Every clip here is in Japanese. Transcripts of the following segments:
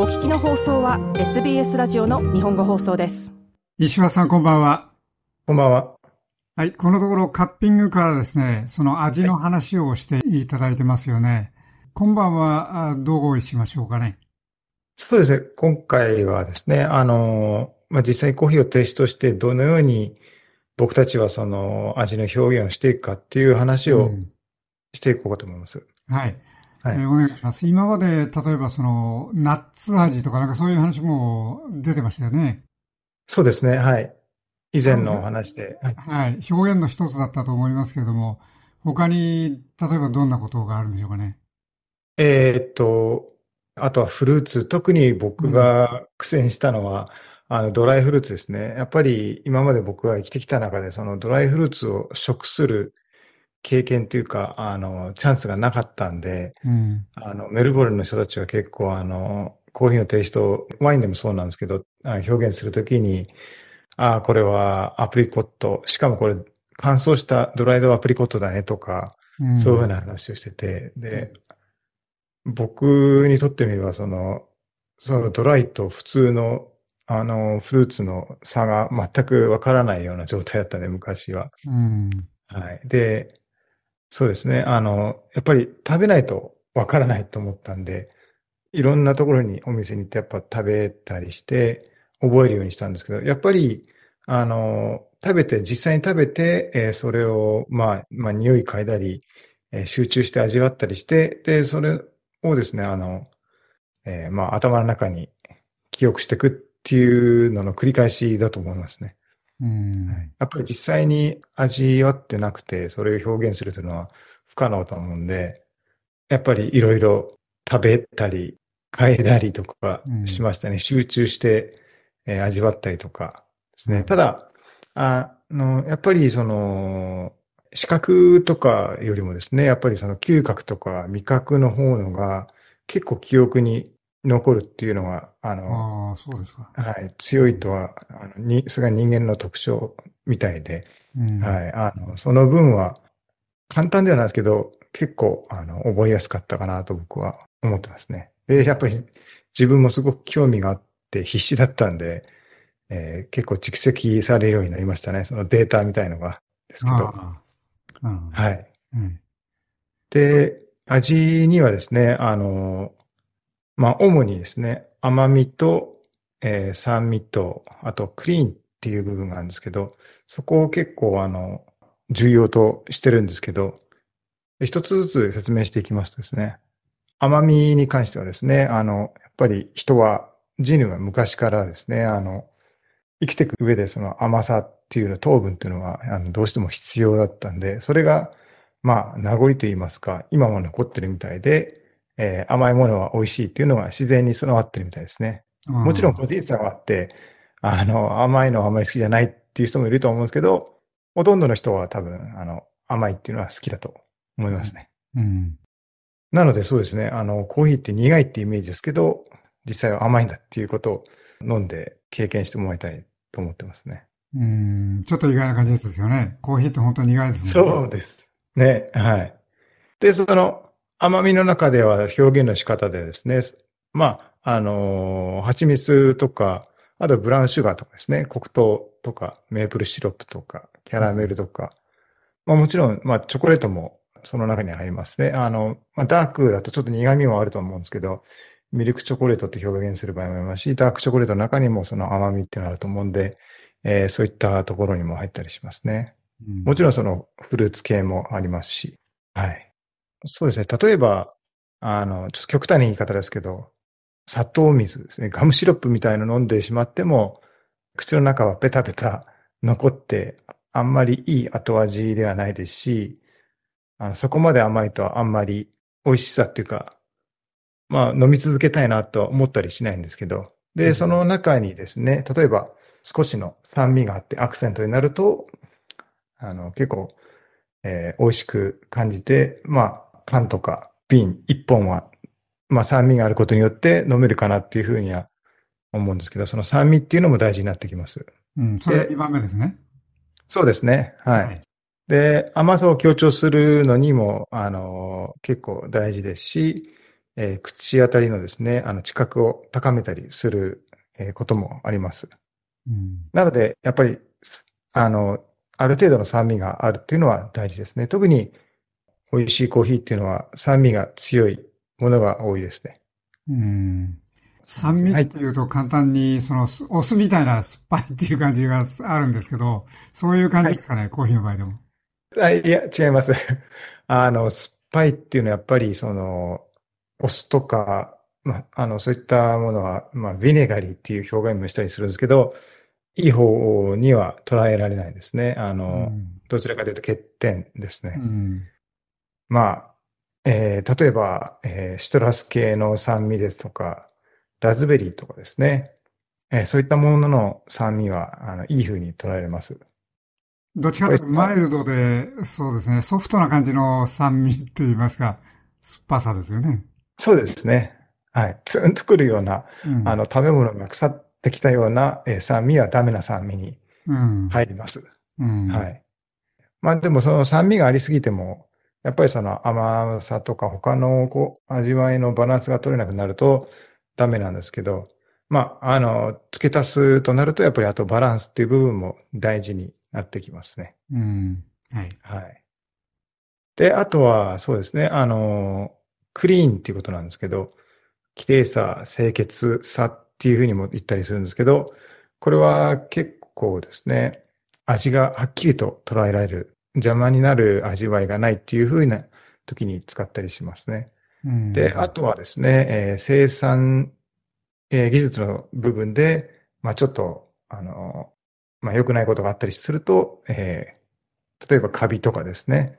お聞きの放送は SBS ラジオの日本語放送です。石破さんこんばんは。こんばんは。はいこのところカッピングからですねその味の話をしていただいてますよね、はい、今晩はどうしましょうかね。そうですね。今回はですねあのまあ、実際にコーヒーをテイストしてどのように僕たちはその味の表現をしていくかっていう話をしていこうかと思います。うん、はい。はい、えー、お願いします。今まで、例えばその、ナッツ味とかなんかそういう話も出てましたよね。そうですね。はい。以前のお話で。はい。はい、表現の一つだったと思いますけれども、他に、例えばどんなことがあるんでしょうかね。えー、っと、あとはフルーツ。特に僕が苦戦したのは、うん、あの、ドライフルーツですね。やっぱり今まで僕が生きてきた中で、そのドライフルーツを食する経験というか、あの、チャンスがなかったんで、うん、あの、メルボルンの人たちは結構、あの、コーヒーのテイスト、ワインでもそうなんですけど、表現するときに、ああ、これはアプリコット、しかもこれ乾燥したドライドアプリコットだねとか、うん、そういうふうな話をしてて、で、僕にとってみれば、その、そのドライと普通の、あの、フルーツの差が全くわからないような状態だったね、昔は。うん、はい。で、そうですね。あの、やっぱり食べないとわからないと思ったんで、いろんなところにお店に行ってやっぱ食べたりして覚えるようにしたんですけど、やっぱり、あの、食べて、実際に食べて、えー、それを、まあ、まあ、匂い嗅いだり、えー、集中して味わったりして、で、それをですね、あの、えー、まあ、頭の中に記憶していくっていうのの繰り返しだと思いますね。うん、やっぱり実際に味わってなくて、それを表現するというのは不可能と思うんで、やっぱりいろいろ食べたり、変えたりとかしましたね。うん、集中して、えー、味わったりとかですね。ただ、あの、やっぱりその、視覚とかよりもですね、やっぱりその嗅覚とか味覚の方のが結構記憶に残るっていうのが、あの、あそうですか。はい、強いとは、あのに、それが人間の特徴みたいで、うん、はい、あの、その分は、簡単ではないですけど、結構、あの、覚えやすかったかなと僕は思ってますね。で、やっぱり自分もすごく興味があって必死だったんで、えー、結構蓄積されるようになりましたね。そのデータみたいのが、ですけど。はい、うん。で、味にはですね、あの、まあ、主にですね、甘みと、えー、酸味と、あとクリーンっていう部分があるんですけど、そこを結構あの、重要としてるんですけど、一つずつ説明していきますとですね、甘みに関してはですね、あの、やっぱり人は、人類は昔からですね、あの、生きていく上でその甘さっていうの、糖分っていうのは、あの、どうしても必要だったんで、それが、まあ、名残と言いますか、今も残ってるみたいで、えー、甘いものは美味しいっていうのが自然に備わってるみたいですね。もちろん個人差があって、あの、甘いのはあんまり好きじゃないっていう人もいると思うんですけど、ほとんどの人は多分、あの、甘いっていうのは好きだと思いますね。うん、なのでそうですね、あの、コーヒーって苦いってイメージですけど、実際は甘いんだっていうことを飲んで経験してもらいたいと思ってますね。うん、ちょっと意外な感じですよね。コーヒーって本当に苦いですもんね。そうです。ね、はい。で、その、甘みの中では表現の仕方でですね、まあ、あのー、蜂蜜とか、あとブラウンシュガーとかですね、黒糖とか、メープルシロップとか、キャラメルとか、まあもちろん、まあチョコレートもその中に入りますね。あの、まあダークだとちょっと苦味もあると思うんですけど、ミルクチョコレートって表現する場合もありますし、ダークチョコレートの中にもその甘みっていうのがあると思うんで、えー、そういったところにも入ったりしますね。うん、もちろんそのフルーツ系もありますし、はい。そうですね。例えば、あの、ちょっと極端な言い方ですけど、砂糖水ですね。ガムシロップみたいの飲んでしまっても、口の中はペタペタ残って、あんまりいい後味ではないですし、あのそこまで甘いとあんまり美味しさっていうか、まあ飲み続けたいなと思ったりしないんですけど、で、その中にですね、例えば少しの酸味があってアクセントになると、あの、結構、えー、美味しく感じて、まあ、缶とか瓶一本は、まあ酸味があることによって飲めるかなっていうふうには思うんですけど、その酸味っていうのも大事になってきます。うん、それ2番目ですね。そうですね。はい。はい、で、甘さを強調するのにも、あの、結構大事ですし、えー口当たりのですね、あの、知覚を高めたりする、えーこともあります。うん。なので、やっぱり、あの、ある程度の酸味があるっていうのは大事ですね。特に美味しいコーヒーっていうのは酸味が強いものが多いですね。うん。酸味っていうと簡単に、その、すお酢みたいな酸っぱいっていう感じがあるんですけど、そういう感じですかね、コーヒーの場合でも。あいや、違います。あの、酸っぱいっていうのはやっぱり、その、お酢とか、まあ、あの、そういったものは、まあ、ビネガリーっていう表現もしたりするんですけど、いい方には捉えられないですね。あうの、ん。どちらかというと欠点ですね。うん。まあ、えー例えば、えーシトラス系の酸味ですとか、ラズベリーとかですね。えーそういったものの酸味は、あの、いい風に捉えられます。どっちかというとマイルドで、そうですね、ソフトな感じの酸味って言いますか、酸っぱさですよね。そうですね。はい。ツンとくるような、うん。あの、食べ物が腐ってきたような、えー酸味はダメな酸味にうん。入ります。うん。はい。まあでもその酸味がありすぎても、やっぱりその甘さとか他のこう味わいのバランスが取れなくなるとダメなんですけど、まあ、あの、付け足すとなるとやっぱりあとバランスっていう部分も大事になってきますね。うん。はい。はい。で、あとはそうですね、あの、クリーンっていうことなんですけど、綺麗さ、清潔さっていうふうにも言ったりするんですけど、これは結構ですね、味がはっきりと捉えられる、邪魔になる味わいがないっていうふうな時に使ったりしますね。うん。で、あとはですね、えー生産、えー技術の部分で、まあちょっと、あの、まあ良くないことがあったりすると、えー例えばカビとかですね、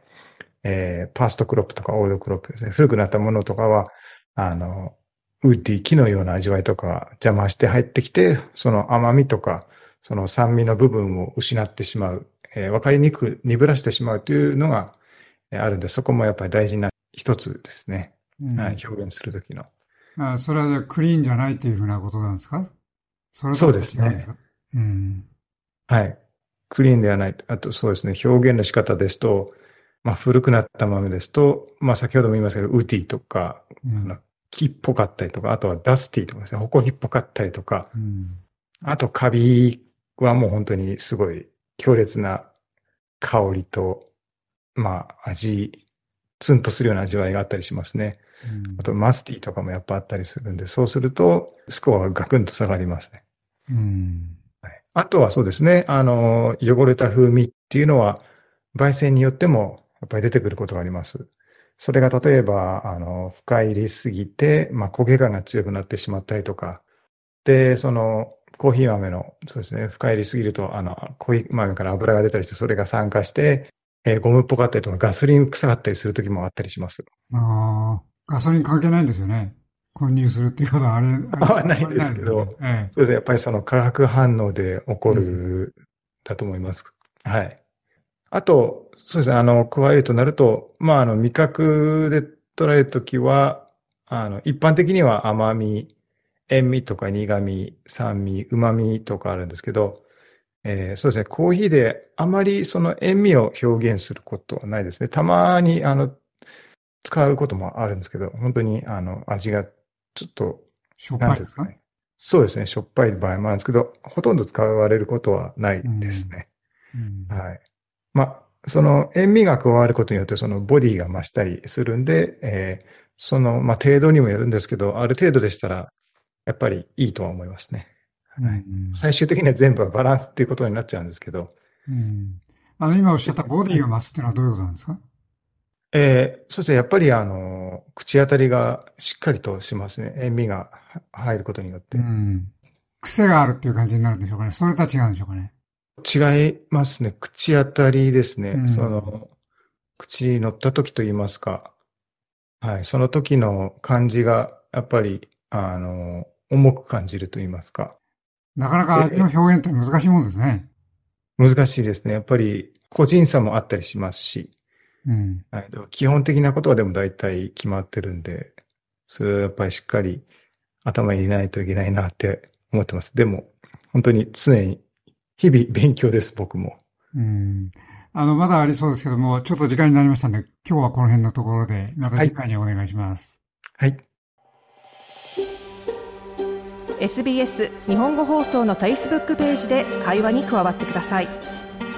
えーパーストクロップとかオールドクロップですね、古くなったものとかは、あの、ウッディ、木のような味わいとかが邪魔して入ってきて、その甘みとか、その酸味の部分を失ってしまう、えーわかりにくく鈍らしてしまうというのがえーあるんで、そこもやっぱり大事な一つですね。うんはい、表現するときの。あそれはクリーンじゃないっていうふうなことなんですか？そそうですねうん。はい。クリーンではない。あとそうですね、表現の仕方ですと、まあ古くなった豆ですと、まあ先ほども言いましたけど、ウティとか、うんあの木っぽかったりとか、あとはダスティとかですね、ホコリっぽかったりとか、うん。あとカビはもう本当にすごい強烈な香りと、まあ味、ツンとするような味わいがあったりしますね。あとマスティとかもやっぱあったりするんで、そうするとスコアがガクンと下がりますね。うん。はいあとはそうですね、あの、汚れた風味っていうのは、焙煎によってもやっぱり出てくることがあります。それが例えば、あの、深入りすぎて、まあ、焦げ感が強くなってしまったりとか、で、その、コーヒー豆の、そうですね、深入りすぎると、あの、コーヒー豆から油が出たりして、それが酸化して、えーゴムっぽかったりとか、ガソリン臭かったりする時もあったりします。ああ、ガソリン関係ないんですよね。混入するっていうことはあれ、あないですけどないですよねそうですね、やっぱりその化学反応で起こる、だと思います。はい。あと、そうですね、あの、加えるとなると、まあ、あの、味覚で捉えるときは、あの、一般的には甘み、塩味とか苦味、酸味、旨味とかあるんですけど、えーそうですね、コーヒーであまりその塩味を表現することはないですね。たまに、あの、使うこともあるんですけど、本当に、あの、味がちょっとしょっぱいですか？ね。そうですね。しょっぱい場合もあるんですけど、ほとんど使われることはないですね。うんはい。まあ、その塩味が加わることによって、そのボディが増したりするんで、えーその、まあ、程度にもよるんですけど、ある程度でしたら、やっぱりいいとは思いますね。はいうん最終的には全部はバランスっていうことになっちゃうんですけど、うんあの、今おっしゃったボディが増すっていうのはどういうことなんですか？えーそしてやっぱりあの、口当たりがしっかりとしますね。塩味が入ることによって。うん。癖があるっていう感じになるんでしょうかね。それとは違うんでしょうかね。違いますね。口当たりですね。うんその、口に乗った時と言いますか。はい。その時の感じが、やっぱり、あの、重く感じると言いますか。なかなか味の表現って難しいもんですね。難しいですね。やっぱり、個人差もあったりしますし。うん。はい。基本的なことはでも大体決まってるんで、それはやっぱりしっかり頭に入れないといけないなって思ってます。でも、本当に常に、日々勉強です、僕も。うん。あの、まだありそうですけども、ちょっと時間になりましたんで、今日はこの辺のところで、また次回にお願いします。はい。SBS 日本語放送の Facebook ページで会話に加わってください。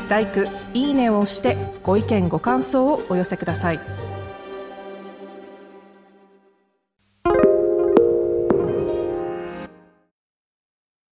ライク、いいねを押してご意見ご感想をお寄せください。